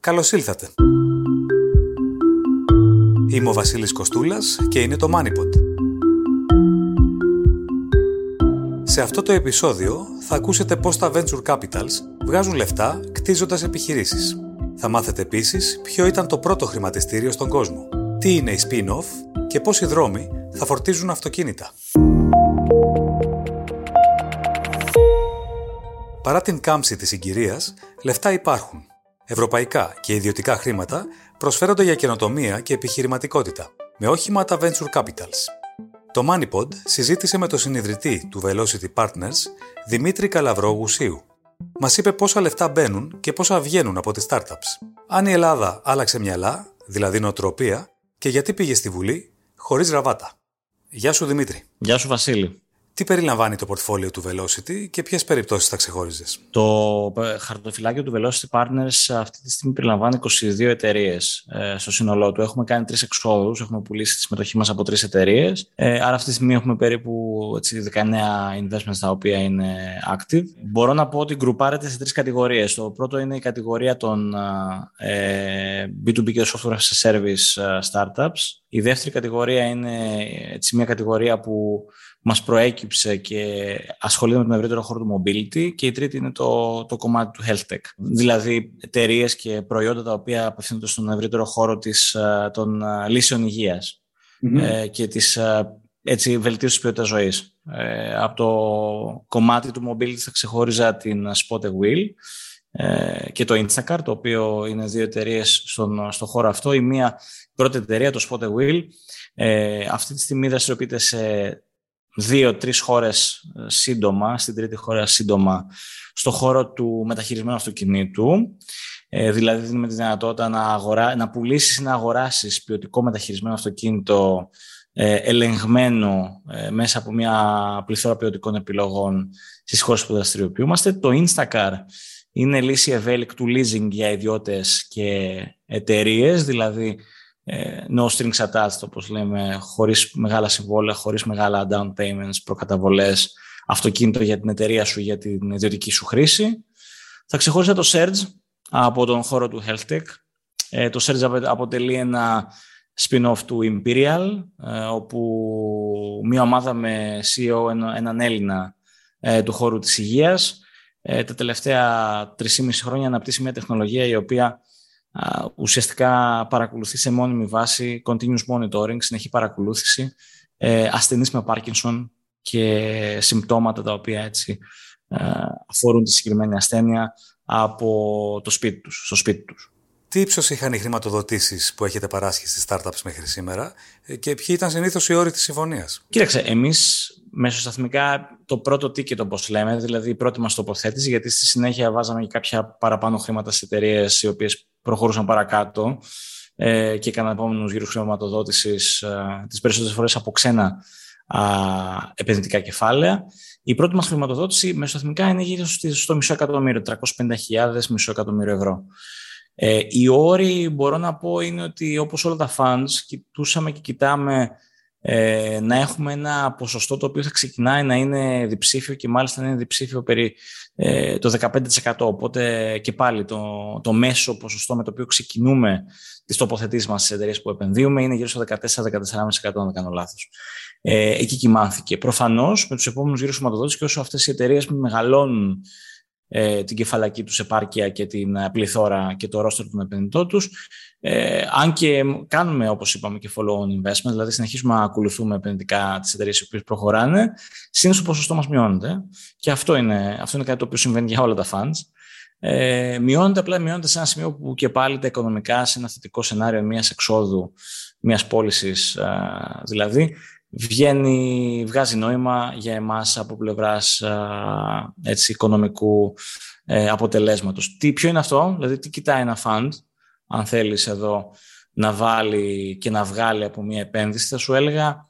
Καλώς ήλθατε. Είμαι ο Βασίλης Κοστούλας και είναι το MoneyPod. Σε αυτό το επεισόδιο θα ακούσετε πώς τα Venture Capitals βγάζουν λεφτά κτίζοντας επιχειρήσεις. Θα μάθετε επίσης ποιο ήταν το πρώτο χρηματιστήριο στον κόσμο, τι είναι η spin-off και πώς οι δρόμοι θα φορτίζουν αυτοκίνητα. Παρά την κάμψη της συγκυρίας, λεφτά υπάρχουν. Ευρωπαϊκά και ιδιωτικά χρήματα προσφέρονται για καινοτομία και επιχειρηματικότητα, με όχημα τα Venture Capitals. Το MoneyPod συζήτησε με τον συνειδητή του Velocity Partners, Δημήτρη Καλαβρό Γουσίου. Μας είπε πόσα λεφτά μπαίνουν και πόσα βγαίνουν από τις startups. Αν η Ελλάδα άλλαξε μυαλά, δηλαδή νοοτροπία, και γιατί πήγε στη Βουλή χωρίς ραβάτα. Γεια σου Δημήτρη. Γεια σου Βασίλη. Τι περιλαμβάνει το πορτφόλιο του Velocity και ποιες περιπτώσεις θα ξεχώριζες; Το χαρτοφυλάκιο του Velocity Partners αυτή τη στιγμή περιλαμβάνει 22 εταιρείες ε, στο σύνολό του. Έχουμε κάνει τρεις εξόδους, έχουμε πουλήσει τη συμμετοχή μας από τρεις εταιρείες. Ε, άρα αυτή τη στιγμή έχουμε περίπου έτσι, 19 investments τα οποία είναι active. Μπορώ να πω ότι γκρουπάρεται σε τρεις κατηγορίες. Το πρώτο είναι η κατηγορία των ε, B2B και software as a service ε, startups. Η δεύτερη κατηγορία είναι έτσι, μια κατηγορία που μας προέκυψε και ασχολείται με τον ευρύτερο χώρο του mobility και η τρίτη είναι το, το κομμάτι του health tech. Δηλαδή εταιρείες και προϊόντα τα οποία απευθύνονται στον ευρύτερο χώρο της, ε, των ε, λύσεων ε, και της έτσι, βελτίωσης της ποιότητας ζωής. από το κομμάτι του mobility θα ξεχώριζα την Spot Wheel και το Instacart, το οποίο είναι δύο εταιρείες στον, στον χώρο αυτό. Η μία πρώτη εταιρεία, το Spot Wheel, αυτή τη στιγμή δραστηριοποιείται σε δύο-τρεις χώρες ε, σύντομα, στην τρίτη χώρα σύντομα, στο χώρο του μεταχειρισμένου αυτοκινήτου. Ε, δηλαδή δίνουμε τη δυνατότητα να, αγορά, να πουλήσεις ή να αγοράσεις ποιοτικό μεταχειρισμένο αυτοκίνητο ε, ελεγχμένο ε, μέσα από μια πληθώρα ποιοτικών επιλογών στις χώρες που δραστηριοποιούμαστε. Το Instacar είναι λύση ευέλικτου leasing για ιδιώτες και εταιρείες, δηλαδή ε, no strings attached, όπως λέμε, χωρίς μεγάλα συμβόλαια, χωρίς μεγάλα down payments, προκαταβολές, αυτοκίνητο για την εταιρεία σου, για την ιδιωτική σου χρήση. Θα ξεχώρισα το Surge από τον χώρο του Health Tech. Ε, το Surge αποτελεί ένα spin-off του Imperial, ε, όπου μια ομάδα με CEO έναν Έλληνα του χώρου της υγείας. Τα τελευταία 3,5 χρόνια αναπτύσσει μια τεχνολογία η οποία ουσιαστικά παρακολουθεί σε μόνιμη βάση continuous monitoring, συνεχή παρακολούθηση ε, ασθενείς με Parkinson και συμπτώματα τα οποία έτσι αφορούν τη συγκεκριμένη ασθένεια από το σπίτι τους, στο σπίτι τους. Τι ύψος είχαν οι χρηματοδοτήσεις που έχετε παράσχει στις startups μέχρι σήμερα ε, και ποιοι ήταν συνήθως οι όροι της συμφωνίας; Κοίταξε, εμείς μεσοσταθμικά το πρώτο ticket όπως λέμε, δηλαδή η πρώτη μας τοποθέτηση, γιατί στη συνέχεια βάζαμε και κάποια παραπάνω χρήματα σε εταιρείες οι οποίες προχωρούσαν παρακάτω ε, και έκαναν επόμενους γύρους χρηματοδότησης ε, τις περισσότερες φορές από ξένα α, επενδυτικά κεφάλαια. Η πρώτη μας χρηματοδότηση μεσοθυμικά είναι γύρω στο μισό εκατομμύριο, 350.000 μισό εκατομμύριο ευρώ. Ε, οι όροι μπορώ να πω είναι ότι όπως όλα τα funds κοιτούσαμε και κοιτάμε ε, να έχουμε ένα ποσοστό το οποίο θα ξεκινάει να είναι διψήφιο και μάλιστα να είναι διψήφιο περί ε, το 15%. Οπότε και πάλι το, το μέσο ποσοστό με το οποίο ξεκινούμε τις τοποθετήσεις μας στις εταιρείες που επενδύουμε είναι γύρω στο 14-14,5% αν δεν κάνω λάθος. Ε, εκεί κοιμάθηκε. Προφανώς με τους επόμενους γύρους χρηματοδότησης και όσο αυτές οι εταιρείες μεγαλώνουν ε, την κεφαλακή τους επάρκεια και την ε, πληθώρα και το ρόστρο των επενδυτών τους. Ε, αν και κάνουμε, όπως είπαμε, και follow-on investment, δηλαδή συνεχίσουμε να ακολουθούμε επενδυτικά τις εταιρείες οι οποίες προχωράνε, συνήθως το ποσοστό μας μειώνεται. Και αυτό είναι, αυτό είναι κάτι το οποίο συμβαίνει για όλα τα funds. Ε, μειώνεται, απλά μειώνεται σε ένα σημείο που και πάλι τα οικονομικά σε ένα θετικό σενάριο μιας εξόδου, μιας πώλησης δηλαδή, βγαίνει, βγάζει νόημα για εμάς από πλευράς έτσι, οικονομικού ε, αποτελέσματος. Τι, ποιο είναι αυτό, δηλαδή τι κοιτάει ένα fund, αν θέλεις εδώ να βάλει και να βγάλει από μια επένδυση, θα σου έλεγα,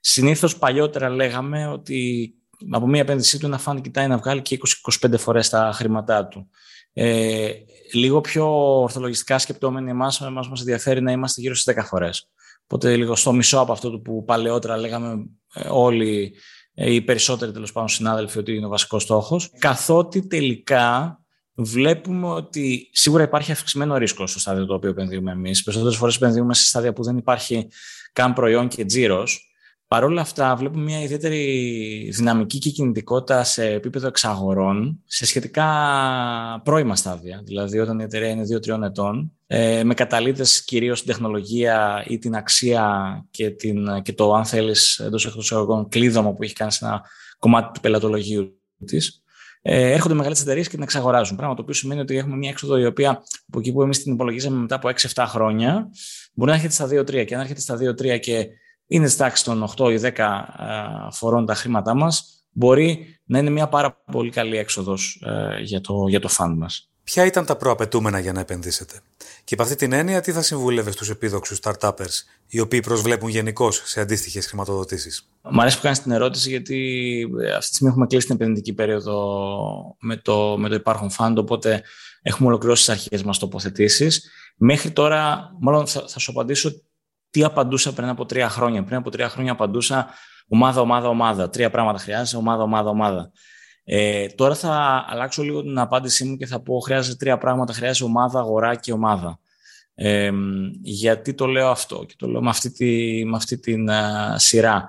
συνήθως παλιότερα λέγαμε ότι από μια επένδυσή του ένα fund κοιτάει να βγάλει και 20-25 φορές τα χρήματά του. Ε, λίγο πιο ορθολογιστικά σκεπτόμενοι εμάς, εμάς μας ενδιαφέρει να είμαστε γύρω στις 10 φορές. Οπότε λίγο στο μισό από αυτό που παλαιότερα λέγαμε ε, όλοι ε, οι περισσότεροι τέλος πάντων συνάδελφοι ότι είναι ο βασικός στόχος. Καθότι τελικά βλέπουμε ότι σίγουρα υπάρχει αυξημένο ρίσκο στο στάδιο το οποίο επενδύουμε εμείς. Περισσότερες φορές επενδύουμε σε στάδια που δεν υπάρχει καν προϊόν και τζίρος. Παρ' όλα αυτά, βλέπουμε μια ιδιαίτερη δυναμική και κινητικότητα σε επίπεδο εξαγορών σε σχετικά πρώιμα στάδια. Δηλαδή, όταν η εταιρεία είναι 2-3 ετών, ε, με καταλήτες κυρίως στην τεχνολογία ή την αξία και, την, και το, αν θέλεις, εντός εκτός κλείδωμα που έχει κάνει σε ένα κομμάτι του πελατολογίου της. Ε, έρχονται μεγάλες εταιρείες και την εξαγοράζουν. Πράγμα το οποίο σημαίνει ότι έχουμε μια έξοδο η οποία από εκεί που εμείς την υπολογίζαμε μετά από 6-7 χρόνια μπορεί να έρχεται στα 2-3. Και αν έρχεται στα 2-3 και είναι στη τάξη των 8 ή 10 φορών τα χρήματά μας, μπορεί να είναι μια πάρα πολύ καλή έξοδος ε, για το, για το fund μας. Ποια ήταν τα προαπαιτούμενα για να επενδύσετε; Και υπ' αυτή την έννοια, τι θα συμβούλευε στους επίδοξους startuppers, οι οποίοι προσβλέπουν γενικώ σε αντίστοιχες χρηματοδοτήσεις; Μ' αρέσει που κάνεις την ερώτηση, γιατί ε, αυτή τη στιγμή έχουμε κλείσει την επενδυτική περίοδο με το, με το υπάρχον fund, οπότε έχουμε ολοκληρώσει τις αρχές μας τοποθετήσεις. Μέχρι τώρα, μάλλον θα, θα σου απαντήσω τι απαντούσα πριν από τρία χρόνια. Πριν από τρία χρόνια απαντούσα ομάδα, ομάδα, ομάδα. Τρία πράγματα χρειάζεται, ομάδα, ομάδα, ομάδα. Ε, τώρα θα αλλάξω λίγο την απάντησή μου και θα πω χρειάζεται τρία πράγματα. Χρειάζεται ομάδα, αγορά και ομάδα. Ε, γιατί το λέω αυτό και το λέω με αυτή, τη, με αυτή την σειρά.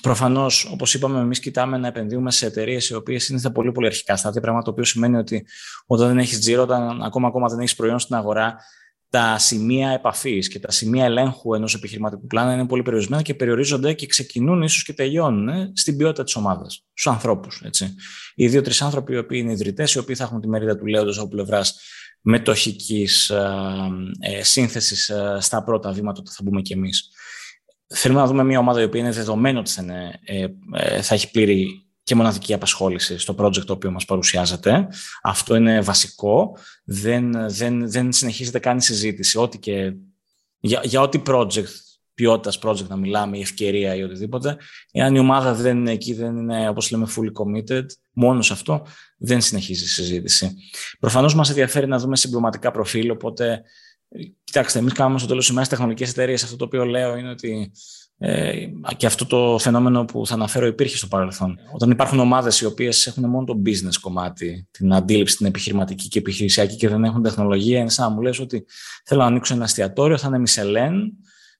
Προφανώς, όπως είπαμε, εμείς κοιτάμε να επενδύουμε σε εταιρείες οι οποίες είναι στα πολύ, πολύ αρχικά στάδια. Πράγμα το οποίο σημαίνει ότι όταν δεν έχεις τζίρο, όταν ακόμα, ακόμα δεν έχεις προϊόν στην αγορά, τα σημεία επαφής και τα σημεία ελέγχου ενός επιχειρηματικού πλάνου είναι πολύ περιορισμένα και περιορίζονται και ξεκινούν ίσως και τελειώνουν ε, στην ποιότητα της ομάδας, στους ανθρώπους. Οι δύο-τρει άνθρωποι οι οποίοι είναι ιδρυτές, οι οποίοι θα έχουν τη μερίδα του λέοντος από πλευράς μετοχικής ε, ε, σύνθεσης ε, στα πρώτα βήματα που θα μπούμε κι εμείς. Θέλουμε να δούμε μια ομάδα η οποία είναι δεδομένο ότι θα, είναι, ε, ε, θα έχει πλήρη και μοναδική απασχόληση στο project το οποίο μας παρουσιάζεται. Αυτό είναι βασικό. Δεν, δεν, δεν συνεχίζεται καν η συζήτηση. Ό,τι και, για, για ό,τι project, ποιότητας project να μιλάμε, η ευκαιρία ή οτιδήποτε, εάν η ομάδα δεν είναι εκεί, δεν είναι όπως λέμε fully committed, μόνος σε αυτό δεν συνεχίζει η συζήτηση. Προφανώς μας ενδιαφέρει να δούμε συμπληρωματικά προφίλ, οπότε Κοιτάξτε, εμείς κάνουμε στο τέλος της ημέρας τεχνολογικές εταιρείες. Αυτό το οποίο λέω είναι ότι ε, και αυτό το φαινόμενο που θα αναφέρω υπήρχε στο παρελθόν. Όταν υπάρχουν ομάδες οι οποίες έχουν μόνο το business κομμάτι, την αντίληψη, την επιχειρηματική και επιχειρησιακή και δεν έχουν τεχνολογία, είναι σαν να μου λες ότι θέλω να ανοίξω ένα εστιατόριο, θα είναι μισελέν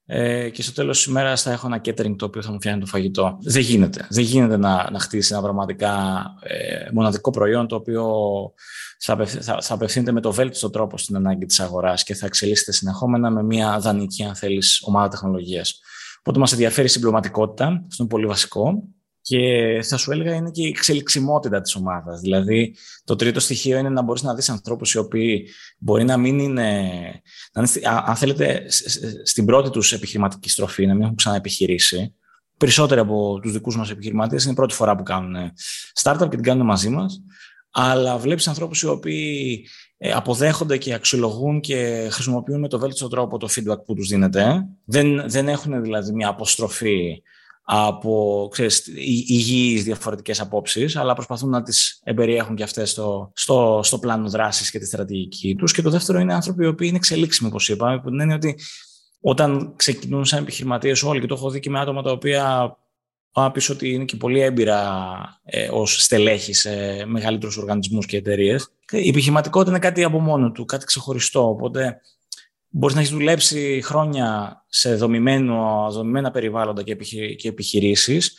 ε, και στο τέλος της ημέρας θα έχω ένα catering το οποίο θα μου φτιάχνει το φαγητό. Δεν γίνεται. Δεν γίνεται να, να χτίσει ένα πραγματικά ε, μοναδικό προϊόν το οποίο θα, θα, θα απευθύνεται με το βέλτιστο τρόπο στην ανάγκη της αγοράς και θα εξελίσσεται συνεχόμενα με μια δανεική, αν θέλεις, ομάδα τεχνολογίας. Οπότε μας ενδιαφέρει η συμπληρωματικότητα, αυτό είναι πολύ βασικό. Και θα σου έλεγα είναι και η εξελιξιμότητα της ομάδας. Δηλαδή, το τρίτο στοιχείο είναι να μπορείς να δεις ανθρώπους οι οποίοι μπορεί να μην είναι, να είναι, αν θέλετε, στην πρώτη τους επιχειρηματική στροφή, να μην έχουν ξαναεπιχειρήσει. Περισσότεροι από τους δικούς μας επιχειρηματίες είναι η πρώτη φορά που κάνουν startup και την κάνουν μαζί μας. Αλλά βλέπεις ανθρώπους οι οποίοι ε, αποδέχονται και αξιολογούν και χρησιμοποιούν με το βέλτιστο τρόπο το feedback που τους δίνεται. Δεν, δεν έχουν δηλαδή μια αποστροφή από ξέρεις, υγιείς διαφορετικές απόψεις, αλλά προσπαθούν να τις εμπεριέχουν και αυτές στο, στο, στο πλάνο δράσης και τη στρατηγική τους. Και το δεύτερο είναι άνθρωποι οι οποίοι είναι εξελίξιμοι, όπως είπαμε, που είναι ότι όταν ξεκινούν σαν επιχειρηματίες όλοι, και το έχω δει και με άτομα τα οποία πάω πίσω ότι είναι και πολύ έμπειρα ε, ως στελέχη σε μεγαλύτερους οργανισμούς και εταιρείες. Η επιχειρηματικότητα είναι κάτι από μόνο του, κάτι ξεχωριστό. Οπότε μπορείς να έχεις δουλέψει χρόνια σε δομημένο, δομημένα περιβάλλοντα και, επιχει, και επιχειρήσεις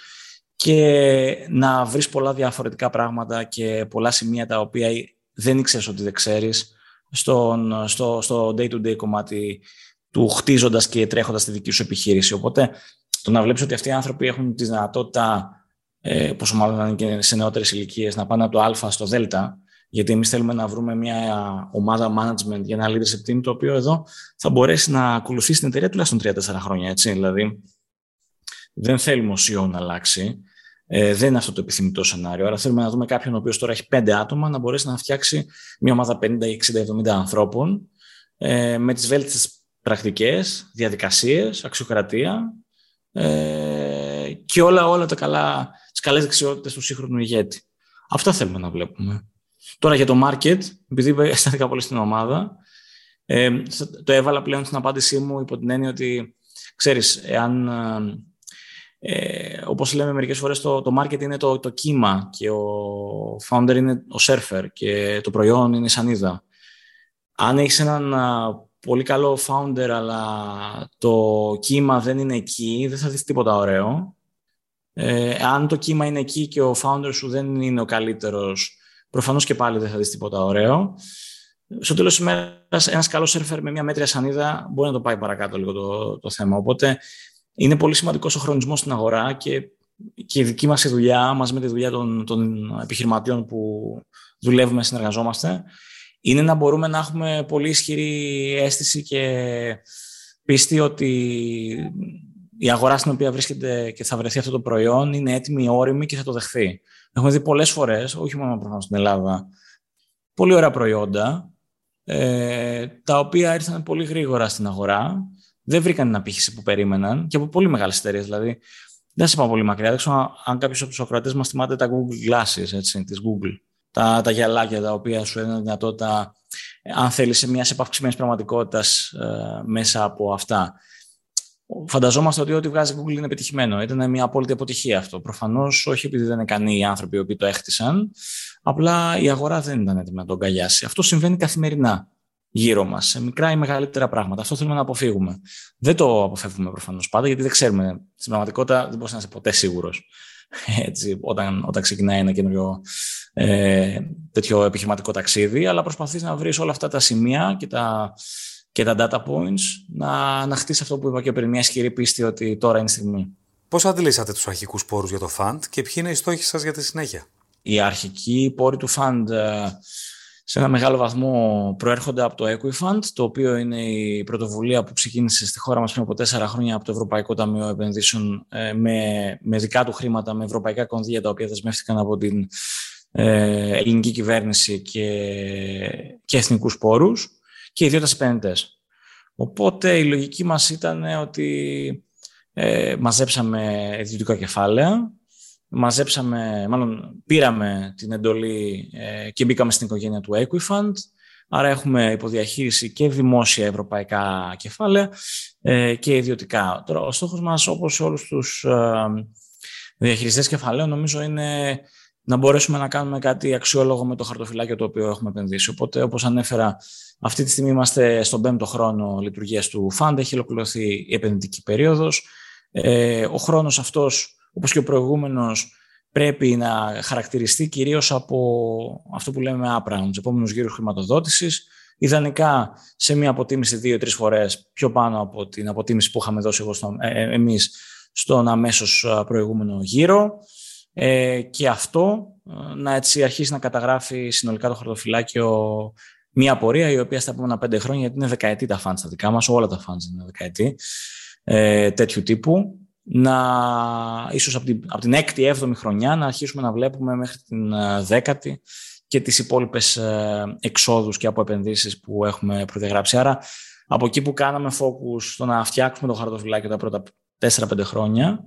και να βρεις πολλά διαφορετικά πράγματα και πολλά σημεία τα οποία δεν ήξερες ότι δεν ξέρεις στο, στο day-to-day κομμάτι του χτίζοντας και τρέχοντας τη δική σου επιχείρηση. Οπότε το να βλέπεις ότι αυτοί οι άνθρωποι έχουν τη δυνατότητα, ε, πόσο μάλλον είναι και σε νεότερες ηλικίες, να πάνε από το α στο δ, γιατί εμείς θέλουμε να βρούμε μια ομάδα management για ένα leadership team, το οποίο εδώ θα μπορέσει να ακολουθήσει την εταιρεία τουλάχιστον 3-4 χρόνια. Έτσι. Δηλαδή, δεν θέλουμε ο CEO να αλλάξει. Ε, δεν είναι αυτό το επιθυμητό σενάριο. Άρα θέλουμε να δούμε κάποιον ο οποίος τώρα έχει 5 άτομα να μπορέσει να φτιάξει μια ομάδα 50, 60, 70 ανθρώπων ε, με τις βέλτιστες πρακτικές, διαδικασίες, αξιοκρατία ε, και όλα, όλα τα καλά, τις καλές δεξιότητες του σύγχρονου ηγέτη. Αυτά θέλουμε να βλέπουμε. Τώρα για το market, επειδή αισθάνθηκα πολύ στην ομάδα, ε, το έβαλα πλέον στην απάντησή μου υπό την έννοια ότι, ξέρεις, εάν, ε, όπως λέμε μερικές φορές το, το market είναι το, το κύμα και ο founder είναι ο surfer και το προϊόν είναι η σανίδα. Αν έχεις έναν πολύ καλό founder αλλά το κύμα δεν είναι εκεί, δεν θα δεις τίποτα ωραίο. Ε, αν το κύμα είναι εκεί και ο founder σου δεν είναι ο καλύτερος, προφανώς και πάλι δεν θα δεις τίποτα ωραίο. Στο τέλος της ημέρας, ένας καλός surfer με μια μέτρια σανίδα μπορεί να το πάει παρακάτω λίγο το, το θέμα. Οπότε είναι πολύ σημαντικός ο χρονισμός στην αγορά και, και η δική μας δουλειά, μαζί με τη δουλειά των, των επιχειρηματιών που δουλεύουμε, συνεργαζόμαστε, είναι να μπορούμε να έχουμε πολύ ισχυρή αίσθηση και πίστη ότι η αγορά στην οποία βρίσκεται και θα βρεθεί αυτό το προϊόν είναι έτοιμη, όρημη και θα το δεχθεί. Έχουμε δει πολλές φορές, όχι μόνο προφανώς στην Ελλάδα, πολύ ωραία προϊόντα, ε, τα οποία ήρθαν πολύ γρήγορα στην αγορά δεν βρήκαν την απήχηση που περίμεναν και από πολύ μεγάλες εταιρείες. Δηλαδή, δεν σε πάω πολύ μακριά. Δεν ξέρω αν κάποιος από τους ακροατές μας θυμάται τα Google Glasses έτσι, της Google. Τα, τα γυαλάκια τα οποία σου έδιναν δυνατότητα, αν θέλεις, σε μιας επαυξημένης πραγματικότητας ε, μέσα από αυτά. Φανταζόμαστε ότι ό,τι βγάζει Google είναι πετυχημένο. Ήταν μια απόλυτη αποτυχία αυτό. Προφανώς όχι επειδή δεν είναι ικανοί οι άνθρωποι οι οποίοι το έχτισαν. Απλά η αγορά δεν ήταν έτοιμη να τον αγκαλιάσει. Αυτό συμβαίνει καθημερινά γύρω μας, σε μικρά ή μεγαλύτερα πράγματα. Αυτό θέλουμε να αποφύγουμε. Δεν το αποφεύγουμε προφανώς πάντα, γιατί δεν ξέρουμε. Στην πραγματικότητα δεν μπορείς να είσαι ποτέ σίγουρος όταν, όταν ξεκινάει ένα καινούριο ε, τέτοιο επιχειρηματικό ταξίδι, αλλά προσπαθείς να βρεις όλα αυτά τα σημεία και τα, και τα data points να, να χτίσεις αυτό που είπα και πριν, μια ισχυρή πίστη ότι τώρα είναι η στιγμή. Πώς αντιλήσατε τους αρχικούς πόρους για το fund και ποιοι είναι οι στόχοι σας για τη συνέχεια; Οι αρχικοί πόροι του fund ε, σε ένα μεγάλο βαθμό προέρχονται από το Equifund, το οποίο είναι η πρωτοβουλία που ξεκίνησε στη χώρα μας πριν από τέσσερα χρόνια από το Ευρωπαϊκό Ταμείο Επενδύσεων ε, με, με δικά του χρήματα, με ευρωπαϊκά κονδύλια τα οποία δεσμεύτηκαν από την ε, ελληνική κυβέρνηση και, και εθνικούς πόρους και ιδιώτες επενδυτές. Οπότε η λογική μας ήταν ότι ε, μαζέψαμε ιδιωτικά κεφάλαια, μαζέψαμε, μάλλον πήραμε την εντολή ε, και μπήκαμε στην οικογένεια του Equifund. Άρα έχουμε υποδιαχείριση και δημόσια ευρωπαϊκά κεφάλαια ε, και ιδιωτικά. Τώρα, ο στόχος μας, όπως σε όλους τους ε, διαχειριστές κεφαλαίων, νομίζω είναι να μπορέσουμε να κάνουμε κάτι αξιόλογο με το χαρτοφυλάκιο το οποίο έχουμε επενδύσει. Οπότε, όπως ανέφερα, αυτή τη στιγμή είμαστε στον πέμπτο χρόνο λειτουργίας του Fund. Έχει ολοκληρωθεί η επενδυτική περίοδος. ο χρόνος αυτός όπως και ο προηγούμενος, πρέπει να χαρακτηριστεί κυρίως από αυτό που λέμε up rounds, επόμενους γύρους χρηματοδότησης, ιδανικά σε μια αποτίμηση δύο-τρεις φορές πιο πάνω από την αποτίμηση που είχαμε δώσει εγώ στο, ε, ε, εμείς στον αμέσως προηγούμενο γύρο ε, και αυτό να έτσι αρχίσει να καταγράφει συνολικά το χαρτοφυλάκιο μια πορεία η οποία στα επόμενα πέντε χρόνια, γιατί είναι δεκαετή τα funds τα δικά μας, όλα τα funds είναι δεκαετή, ε, τέτοιου τύπου, να ίσως από την, από την έκτη, έβδομη χρονιά να αρχίσουμε να βλέπουμε μέχρι την ε, δέκατη και τις υπόλοιπες ε, εξόδους και από επενδύσεις που έχουμε προδιαγράψει. Άρα από εκεί που κάναμε focus στο να φτιάξουμε το χαρτοφυλάκιο τα πρώτα 4-5 χρόνια,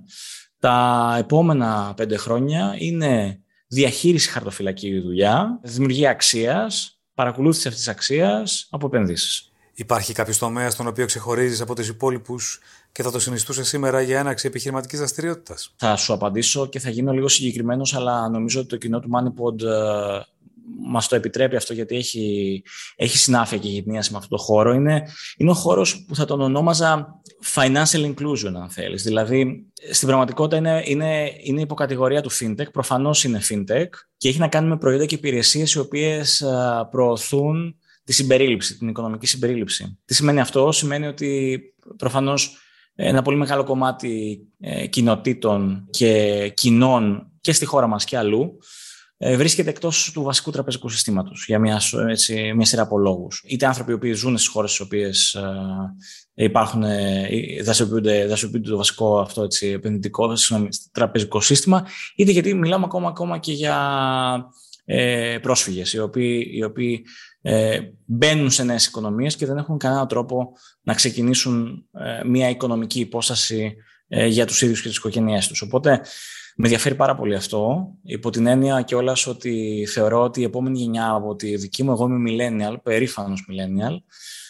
τα επόμενα 5 χρόνια είναι διαχείριση χαρτοφυλακίου δουλειά, δημιουργία αξίας, παρακολούθηση αυτής της αξίας από επενδύσεις. Υπάρχει κάποιος τομέας στον οποίο ξεχωρίζεις από τους υπόλοιπους και θα το συνιστούσε σήμερα για έναρξη επιχειρηματικής δραστηριότητας; Θα σου απαντήσω και θα γίνω λίγο συγκεκριμένος, αλλά νομίζω ότι το κοινό του MoneyPod ε, μας το επιτρέπει αυτό γιατί έχει, έχει συνάφεια και γυμνίαση με αυτό το χώρο. Είναι, είναι ο χώρος που θα τον ονόμαζα financial inclusion, αν θέλεις. Δηλαδή, στην πραγματικότητα είναι, είναι, είναι υποκατηγορία του fintech. Προφανώς είναι fintech και έχει να κάνει με προϊόντα και υπηρεσίες οι οποίες ε, προωθούν τη συμπερίληψη, την οικονομική συμπερίληψη. Τι σημαίνει αυτό, σημαίνει ότι προφανώς ένα πολύ μεγάλο κομμάτι ε, κοινοτήτων και κοινών και στη χώρα μας και αλλού ε, βρίσκεται εκτός του βασικού τραπεζικού συστήματος για μια, έτσι, μια σειρά από λόγους. Είτε άνθρωποι που ζουν στις χώρες στις οποίες ε, υπάρχουν, ε, δραστηριοποιούνται, δραστηριοποιούνται το βασικό αυτό έτσι, επενδυτικό συγγνώμη, τραπεζικό σύστημα, είτε γιατί μιλάμε ακόμα, ακόμα και για ε, πρόσφυγες, οι οποίοι, οι οποίοι ε, μπαίνουν σε νέες οικονομίες και δεν έχουν κανένα τρόπο να ξεκινήσουν ε, μια οικονομική υπόσταση ε, για τους ίδιους και τις οικογένειές τους. Οπότε με ενδιαφέρει πάρα πολύ αυτό, υπό την έννοια και ότι θεωρώ ότι η επόμενη γενιά από τη δική μου, εγώ είμαι millennial, περήφανος millennial,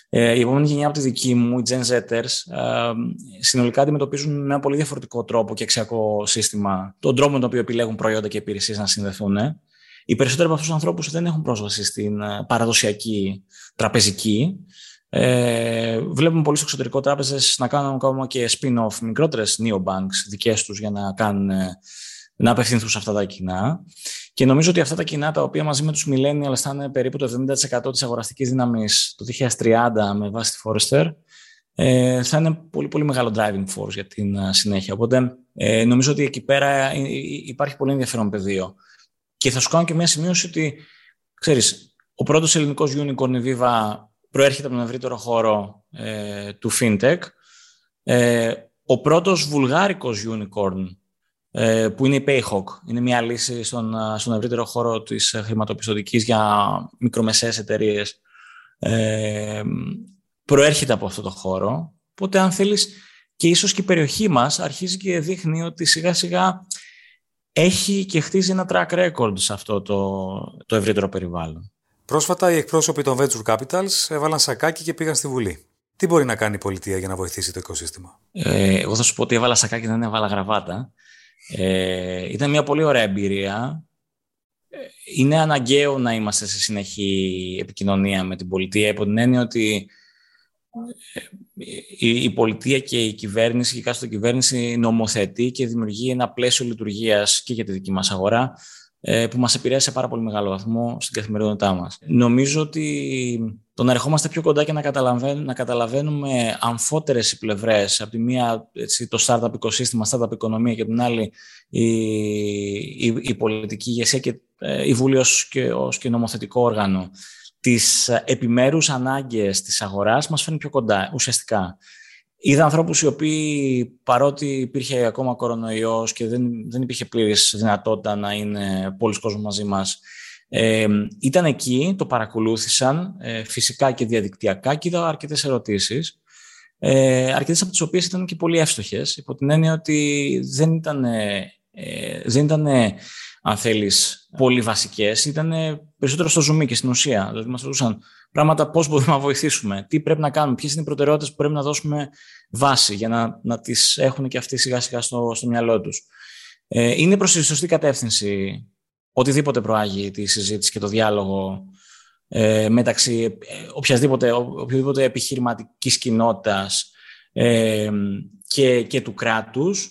Ε, η επόμενη γενιά από τη δική μου, οι Gen Zers, ε, συνολικά αντιμετωπίζουν με ένα πολύ διαφορετικό τρόπο και αξιακό σύστημα τον τρόπο με τον οποίο επιλέγουν προϊόντα και υπηρεσίες να συνδεθούν. Οι περισσότεροι από αυτούς τους ανθρώπους δεν έχουν πρόσβαση στην ε, παραδοσιακή τραπεζική. Ε, βλέπουμε πολλοί στο εξωτερικό τράπεζες να κάνουν ακόμα και spin-off μικρότερες neobanks δικές τους για να, κάνουν, να απευθυνθούν σε αυτά τα κοινά. Και νομίζω ότι αυτά τα κοινά τα οποία μαζί με τους millennials θα είναι περίπου το 70% της αγοραστικής δύναμης το 2030 με βάση τη Forrester, ε, θα είναι πολύ, πολύ μεγάλο driving force για την ε, συνέχεια. Οπότε ε, νομίζω ότι εκεί πέρα υπάρχει πολύ ενδιαφέρον πεδίο. Και θα σου κάνω και μια σημείωση ότι, ξέρεις, ο πρώτος ελληνικός unicorn η Viva προέρχεται από τον ευρύτερο χώρο ε, του FinTech. Ε, ο πρώτος βουλγάρικος unicorn ε, που είναι η Payhawk. Είναι μια λύση στον, στον ευρύτερο χώρο της χρηματοπιστωτικής για μικρομεσαίες εταιρείες. Ε, προέρχεται από αυτό το χώρο. Οπότε αν θέλεις και ίσως και η περιοχή μας αρχίζει και δείχνει ότι σιγά σιγά έχει και χτίζει ένα track record σε αυτό το, το ευρύτερο περιβάλλον. Πρόσφατα οι εκπρόσωποι των Venture Capitals έβαλαν σακάκι και πήγαν στη Βουλή. Τι μπορεί να κάνει η πολιτεία για να βοηθήσει το οικοσύστημα; Ε, εγώ θα σου πω ότι έβαλα σακάκι, δεν έβαλα γραβάτα. Ε, ήταν μια πολύ ωραία εμπειρία. Ε, είναι αναγκαίο να είμαστε σε συνεχή επικοινωνία με την πολιτεία υπό την έννοια ότι ε, η, η πολιτεία και η κυβέρνηση και η κυβέρνηση νομοθετεί και δημιουργεί ένα πλαίσιο λειτουργίας και για τη δική μας αγορά ε, που μας επηρέασε σε πάρα πολύ μεγάλο βαθμό στην καθημερινότητά μας. Νομίζω ότι το να ερχόμαστε πιο κοντά και να καταλαβαίνουμε, να καταλαβαίνουμε αμφότερες οι πλευρές, από τη μία έτσι, το startup οικοσύστημα, startup οικονομία και την άλλη η, η, η πολιτική ηγεσία και ε, η Βουλή ως και, ως και νομοθετικό όργανο, τις επιμέρους ανάγκες της αγοράς μας φέρνει πιο κοντά ουσιαστικά. Είδα ανθρώπους οι οποίοι παρότι υπήρχε ακόμα κορονοϊός και δεν, δεν υπήρχε πλήρης δυνατότητα να είναι πολλοί κόσμοι μαζί μας, ε, ήταν εκεί, το παρακολούθησαν ε, φυσικά και διαδικτυακά και είδα αρκετές ερωτήσεις. Ε, αρκετές από τις οποίες ήταν και πολύ εύστοχες, υπό την έννοια ότι δεν ήταν, ε, δεν ήταν αν θέλεις, πολύ βασικές, ήταν περισσότερο στο ζουμί και στην ουσία. Δηλαδή μας ρωτούσαν πράγματα πώς μπορούμε να βοηθήσουμε, τι πρέπει να κάνουμε, ποιες είναι οι προτεραιότητες που πρέπει να δώσουμε βάση για να, να τις έχουν και αυτοί σιγά σιγά στο, στο μυαλό τους. Ε, είναι προς τη σωστή κατεύθυνση οτιδήποτε προάγει τη συζήτηση και το διάλογο ε, μεταξύ ε, οποιασδήποτε, οποιοδήποτε επιχειρηματικής κοινότητας ε, και, και του κράτους.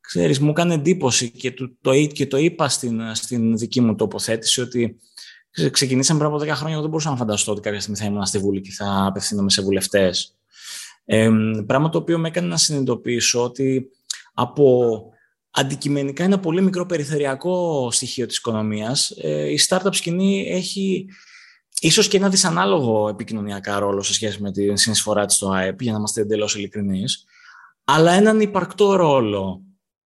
Ξέρεις, μου έκανε εντύπωση και το, το, και το είπα στην, στην δική μου τοποθέτηση ότι ξεκινήσαμε πριν από 10 χρόνια. Εγώ δεν μπορούσα να φανταστώ ότι κάποια στιγμή θα ήμουν στη Βουλή και θα απευθύνομαι σε βουλευτές. Ε, πράγμα το οποίο με έκανε να συνειδητοποιήσω ότι από αντικειμενικά ένα πολύ μικρό περιθωριακό στοιχείο της οικονομίας, ε, η startup σκηνή έχει ίσως και ένα δυσανάλογο επικοινωνιακά ρόλο σε σχέση με τη συνεισφορά της στο ΑΕΠ, για να είμαστε εντελώς ειλικρινείς, αλλά έναν υπαρκτό ρόλο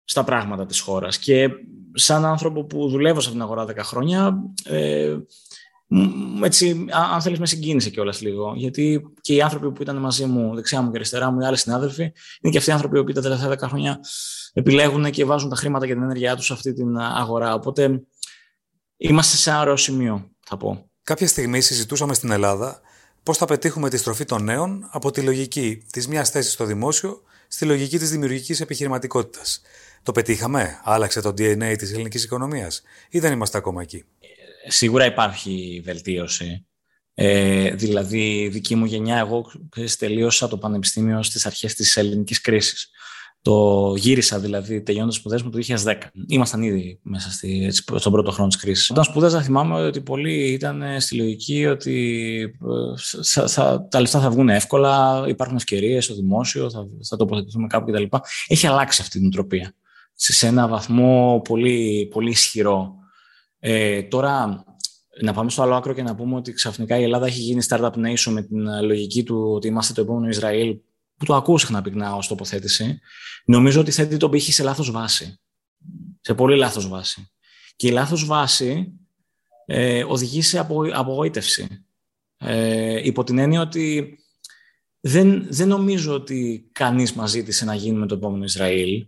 στα πράγματα της χώρας. Και σαν άνθρωπο που δουλεύω σε αυτήν την αγορά 10 χρόνια, ε, έτσι, αν θέλεις, με συγκίνησε κιόλας λίγο. Γιατί και οι άνθρωποι που ήταν μαζί μου, δεξιά μου και αριστερά μου, οι άλλοι συνάδελφοι, είναι και αυτοί οι άνθρωποι που τα τελευταία 10 χρόνια επιλέγουν και βάζουν τα χρήματα και την ενέργειά τους σε αυτή την αγορά. Οπότε είμαστε σε ένα ωραίο σημείο, θα πω. Κάποια στιγμή συζητούσαμε στην Ελλάδα πώς θα πετύχουμε τη στροφή των νέων από τη λογική της μιας θέσης στο δημόσιο στη λογική της δημιουργικής επιχειρηματικότητας. Το πετύχαμε, άλλαξε το DNA της ελληνικής οικονομίας, ή δεν είμαστε ακόμα εκεί; Σίγουρα υπάρχει βελτίωση. Ε, δηλαδή, δική μου γενιά, εγώ τελείωσα το πανεπιστήμιο στις αρχές της ελληνικής κρίσης. Το γύρισα δηλαδή τελειώνοντας σπουδές μου το 2010. Ήμασταν ήδη μέσα στη, στον πρώτο χρόνο της κρίσης. Όταν σπούδαζα, θυμάμαι ότι πολλοί ήταν στη λογική ότι ε, θα, τα λεφτά θα βγουν εύκολα, υπάρχουν ευκαιρίες στο δημόσιο, θα, θα τοποθετηθούμε κάπου κτλ. Έχει αλλάξει αυτή την νοοτροπία σε ένα βαθμό πολύ, πολύ ισχυρό. Ε, τώρα, να πάμε στο άλλο άκρο και να πούμε ότι ξαφνικά η Ελλάδα έχει γίνει startup nation με την λογική του ότι είμαστε το επόμενο Ισραήλ, που το ακούω συχνά πυκνά ως τοποθέτηση. Νομίζω ότι θέτει τον πύχη σε λάθος βάση. Σε πολύ λάθος βάση. Και η λάθος βάση ε, οδηγεί σε απο, απογοήτευση. Ε, υπό την έννοια ότι δεν, δεν νομίζω ότι κανείς μας ζήτησε να γίνουμε το επόμενο Ισραήλ.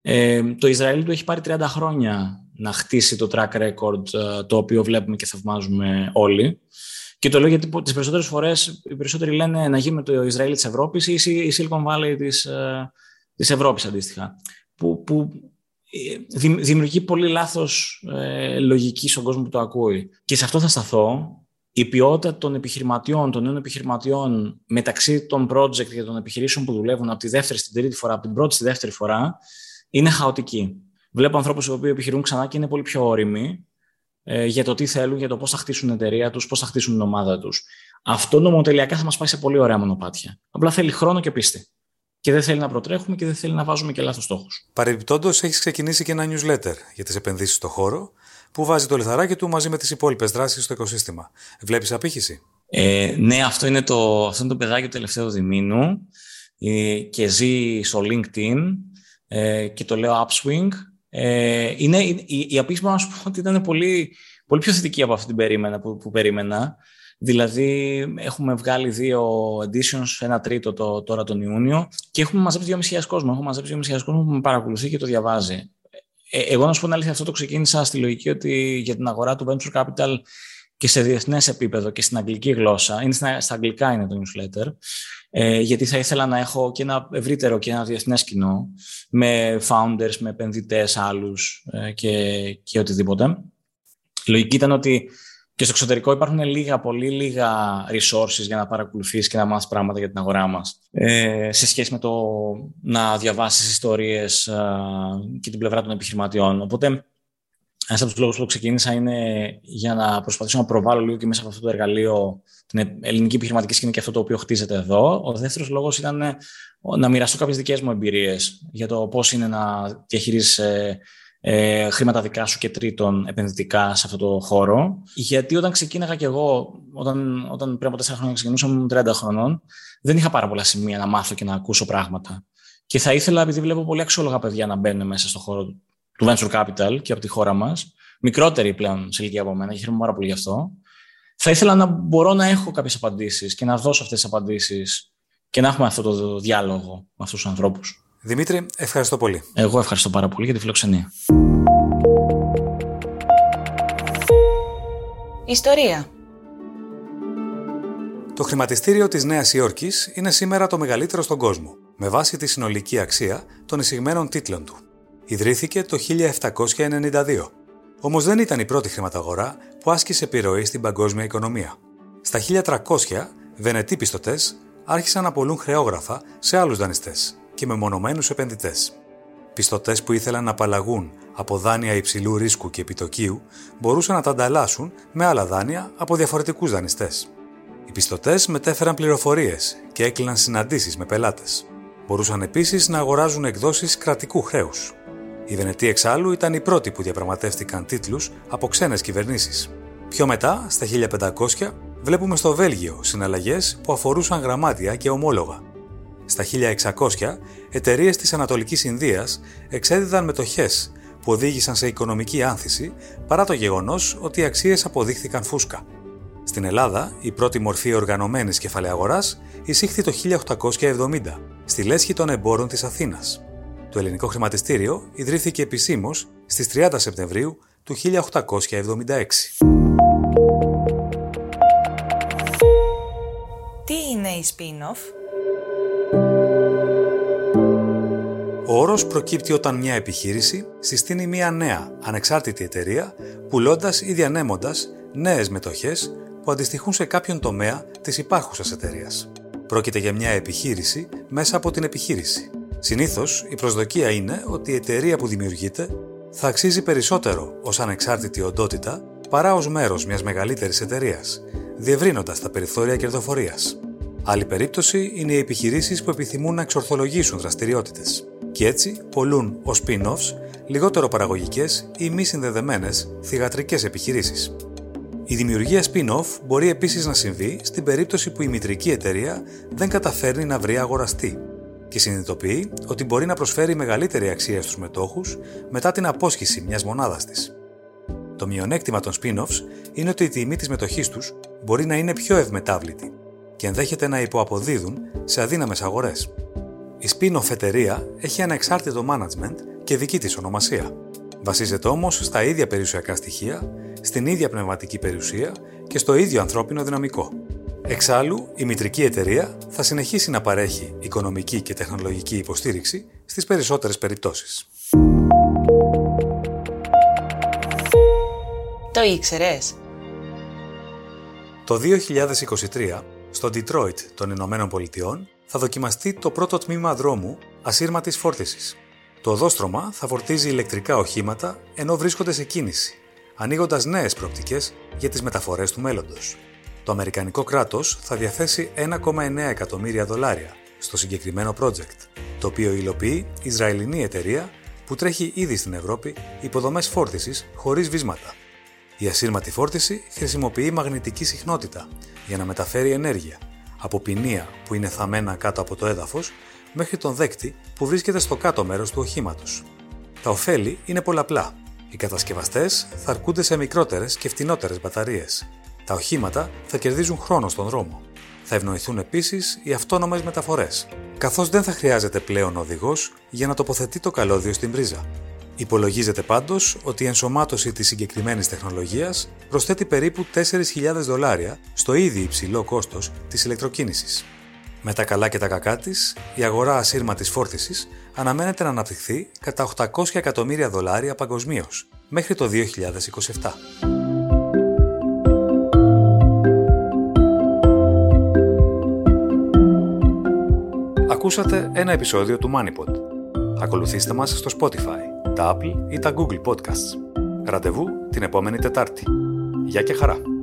Ε, το Ισραήλ του έχει πάρει 30 χρόνια να χτίσει το track record ε, το οποίο βλέπουμε και θαυμάζουμε όλοι. Και το λέω γιατί τις περισσότερες φορές οι περισσότεροι λένε να γίνουμε το Ισραήλ της Ευρώπης ή η Silicon Valley της της Ευρώπης αντίστοιχα. Που, που ε, δημιουργεί πολύ λάθος ε, λογική στον κόσμο που το ακούει. Και σε αυτό θα σταθώ. Η ποιότητα των επιχειρηματιών, των νέων επιχειρηματιών μεταξύ των project και των επιχειρήσεων που δουλεύουν από τη δεύτερη στην τρίτη φορά, από την πρώτη στη δεύτερη φορά, είναι χαοτική. Βλέπω ανθρώπους οι οποίοι επιχειρούν ξανά και είναι πολύ πιο όρημοι ε, για το τι θέλουν, για το πώς θα χτίσουν την εταιρεία τους, πώς θα χτίσουν την ομάδα τους. Αυτό νομοτελειακά θα μας πάει σε πολύ ωραία μονοπάτια. Απλά θέλει χρόνο και πίστη. Και δεν θέλει να προτρέχουμε και δεν θέλει να βάζουμε και λάθος στόχους. Παρεμπιπτόντως, έχεις ξεκινήσει και ένα newsletter για τις επενδύσεις στο χώρο, που βάζει το λιθαράκι του μαζί με τις υπόλοιπες δράσεις στο οικοσύστημα. Βλέπεις απήχηση; Ε, ναι, αυτό είναι, το, αυτό είναι το παιδάκι του τελευταίου διμήνου ε, και ζει στο LinkedIn ε, και το λέω Upswing ε, είναι, η, η απήξη μπορώ να σου πω ότι ήταν πολύ, πολύ πιο θετική από αυτή την περίμενα, που, που περίμενα. Δηλαδή, έχουμε βγάλει δύο editions, ένα τρίτο το, τώρα τον Ιούνιο και έχουμε μαζέψει 2.500 κόσμο. Έχουμε μαζέψει 2.500 κόσμο που με παρακολουθεί και το διαβάζει. Ε, εγώ να σου πω την αλήθεια, αυτό το ξεκίνησα στη λογική ότι για την αγορά του venture capital και σε διεθνές επίπεδο και στην αγγλική γλώσσα, είναι στα, στα αγγλικά είναι το newsletter, ε, γιατί θα ήθελα να έχω και ένα ευρύτερο και ένα διεθνές κοινό με founders, με επενδυτές άλλους ε, και, και οτιδήποτε. Η λογική ήταν ότι και στο εξωτερικό υπάρχουν λίγα, πολύ λίγα resources για να παρακολουθείς και να μάθεις πράγματα για την αγορά μας. Ε, σε σχέση με το να διαβάσεις ιστορίες ε, και την πλευρά των επιχειρηματιών. Οπότε, ένας από τους λόγους που ξεκίνησα είναι για να προσπαθήσω να προβάλλω λίγο και μέσα από αυτό το εργαλείο την ελληνική επιχειρηματική σκηνή και αυτό το οποίο χτίζεται εδώ. Ο δεύτερος λόγος ήταν ε, να μοιραστώ κάποιες δικές μου εμπειρίες για το πώς είναι να διαχειρίζει ε, χρήματα δικά σου και τρίτον επενδυτικά σε αυτό το χώρο. Γιατί όταν ξεκίναγα κι εγώ, όταν, όταν πριν από τέσσερα χρόνια ξεκινούσα, ήμουν 30 χρονών, δεν είχα πάρα πολλά σημεία να μάθω και να ακούσω πράγματα. Και θα ήθελα, επειδή βλέπω πολύ αξιόλογα παιδιά να μπαίνουν μέσα στον χώρο του venture capital και από τη χώρα μας, μικρότεροι πλέον σε ηλικία από μένα, και χαίρομαι πάρα πολύ γι' αυτό, θα ήθελα να μπορώ να έχω κάποιες απαντήσεις και να δώσω αυτές τις απαντήσεις και να έχουμε αυτό το διάλογο με αυτούς τους ανθρώπους. Δημήτρη, ευχαριστώ πολύ. Εγώ ευχαριστώ πάρα πολύ για τη φιλοξενία. Ιστορία Το χρηματιστήριο της Νέας Υόρκης είναι σήμερα το μεγαλύτερο στον κόσμο, με βάση τη συνολική αξία των εισηγμένων τίτλων του. Ιδρύθηκε το 1792. Όμως δεν ήταν η πρώτη χρηματαγορά που άσκησε επιρροή στην παγκόσμια οικονομία. Στα 1300, Βενετοί πιστωτές άρχισαν να πουλούν χρεόγραφα σε άλλους δανειστές και μεμονωμένους επενδυτές. Πιστωτέ που ήθελαν να απαλλαγούν από δάνεια υψηλού ρίσκου και επιτοκίου μπορούσαν να τα ανταλλάσσουν με άλλα δάνεια από διαφορετικούς δανειστές. Οι πιστωτέ μετέφεραν πληροφορίες και έκλειναν συναντήσεις με πελάτες. Μπορούσαν επίσης να αγοράζουν εκδόσεις κρατικού χρέους. Οι Βενετοί εξάλλου ήταν οι πρώτοι που διαπραγματεύτηκαν τίτλους από ξένες κυβερνήσεις. Πιο μετά, στα 1500, βλέπουμε στο Βέλγιο συναλλαγές που αφορούσαν γραμμάτια και ομόλογα. Στα 1600, εταιρείες της Ανατολικής Ινδίας εξέδιδαν μετοχές που οδήγησαν σε οικονομική άνθηση παρά το γεγονός ότι οι αξίες αποδείχθηκαν φούσκα. Στην Ελλάδα, η πρώτη μορφή οργανωμένης κεφαλαία αγοράς εισήχθη το 1870 στη λέσχη των εμπόρων της Αθήνας. Το ελληνικό χρηματιστήριο ιδρύθηκε επισήμως στις 30 Σεπτεμβρίου του 1876. Τι είναι η spin-off? Ο όρος προκύπτει όταν μια επιχείρηση συστήνει μια νέα ανεξάρτητη εταιρεία πουλώντας ή διανέμοντας νέες μετοχές που αντιστοιχούν σε κάποιον τομέα της υπάρχουσας εταιρείας. Πρόκειται για μια επιχείρηση μέσα από την επιχείρηση. Συνήθως η προσδοκία είναι ότι η εταιρεία που δημιουργείται θα αξίζει περισσότερο ως ανεξάρτητη οντότητα παρά ως μέρος μιας μεγαλύτερης εταιρείας, διευρύνοντας τα περιθώρια κερδοφορίας. Άλλη περίπτωση είναι οι επιχειρήσεις που επιθυμούν να εξορθολογήσουν δραστηριότητες και έτσι πολλούν ως spin-offs λιγότερο παραγωγικές ή μη συνδεδεμένες θηγατρικές επιχειρήσεις. Η δημιουργία spin-off μπορεί επίσης να συμβεί στην περίπτωση που η μητρική εταιρεία δεν καταφέρνει να βρει αγοραστή και συνειδητοποιεί ότι μπορεί να προσφέρει μεγαλύτερη αξία στους μετόχους μετά την απόσχηση μιας μονάδας της. Το μειονέκτημα των spin-offs είναι ότι η τιμή της μετοχής τους μπορεί να είναι πιο ευμετάβλητη και ενδέχεται να υποαποδίδουν σε αδύναμες αγορές. Η spin-off εταιρεία έχει ένα εξάρτητο management και δική της ονομασία. Βασίζεται όμως στα ίδια περιουσιακά στοιχεία, στην ίδια πνευματική περιουσία και στο ίδιο ανθρώπινο δυναμικό. Εξάλλου, η μητρική εταιρεία θα συνεχίσει να παρέχει οικονομική και τεχνολογική υποστήριξη στις περισσότερες περιπτώσεις. Το ήξερες; Το 2023, στο Detroit των Ηνωμένων Πολιτειών, θα δοκιμαστεί το πρώτο τμήμα δρόμου ασύρματης φόρτισης. Το οδόστρωμα θα φορτίζει ηλεκτρικά οχήματα ενώ βρίσκονται σε κίνηση, ανοίγοντας νέες προοπτικές για τις μεταφορές του μέλλοντος. Το Αμερικανικό κράτος θα διαθέσει 1,9 εκατομμύρια δολάρια στο συγκεκριμένο project, το οποίο υλοποιεί Ισραηλινή εταιρεία που τρέχει ήδη στην Ευρώπη υποδομές φόρτισης χωρίς βίσματα. Η ασύρματη φόρτιση χρησιμοποιεί μαγνητική συχνότητα για να μεταφέρει ενέργεια από ποινία που είναι θαμμένα κάτω από το έδαφος μέχρι τον δέκτη που βρίσκεται στο κάτω μέρος του οχήματος. Τα ωφέλη είναι πολλαπλά. Οι κατασκευαστές θα αρκούνται σε μικρότερες και φτηνότερες μπαταρίες. Τα οχήματα θα κερδίζουν χρόνο στον δρόμο. Θα ευνοηθούν επίσης οι αυτόνομες μεταφορές, καθώς δεν θα χρειάζεται πλέον οδηγός για να τοποθετεί το καλώδιο στην πρίζα. Υπολογίζεται πάντως ότι η ενσωμάτωση της συγκεκριμένης τεχνολογίας προσθέτει περίπου 4.000 δολάρια στο ήδη υψηλό κόστος της ηλεκτροκίνησης. Με τα καλά και τα κακά της, η αγορά ασύρματης φόρτισης αναμένεται να αναπτυχθεί κατά 800 εκατομμύρια δολάρια παγκοσμίως μέχρι το 2027. Ακούσατε ένα επεισόδιο του MoneyPod. Ακολουθήστε μας στο Spotify, τα Apple ή τα Google Podcasts. Ραντεβού την επόμενη Τετάρτη. Γεια και χαρά!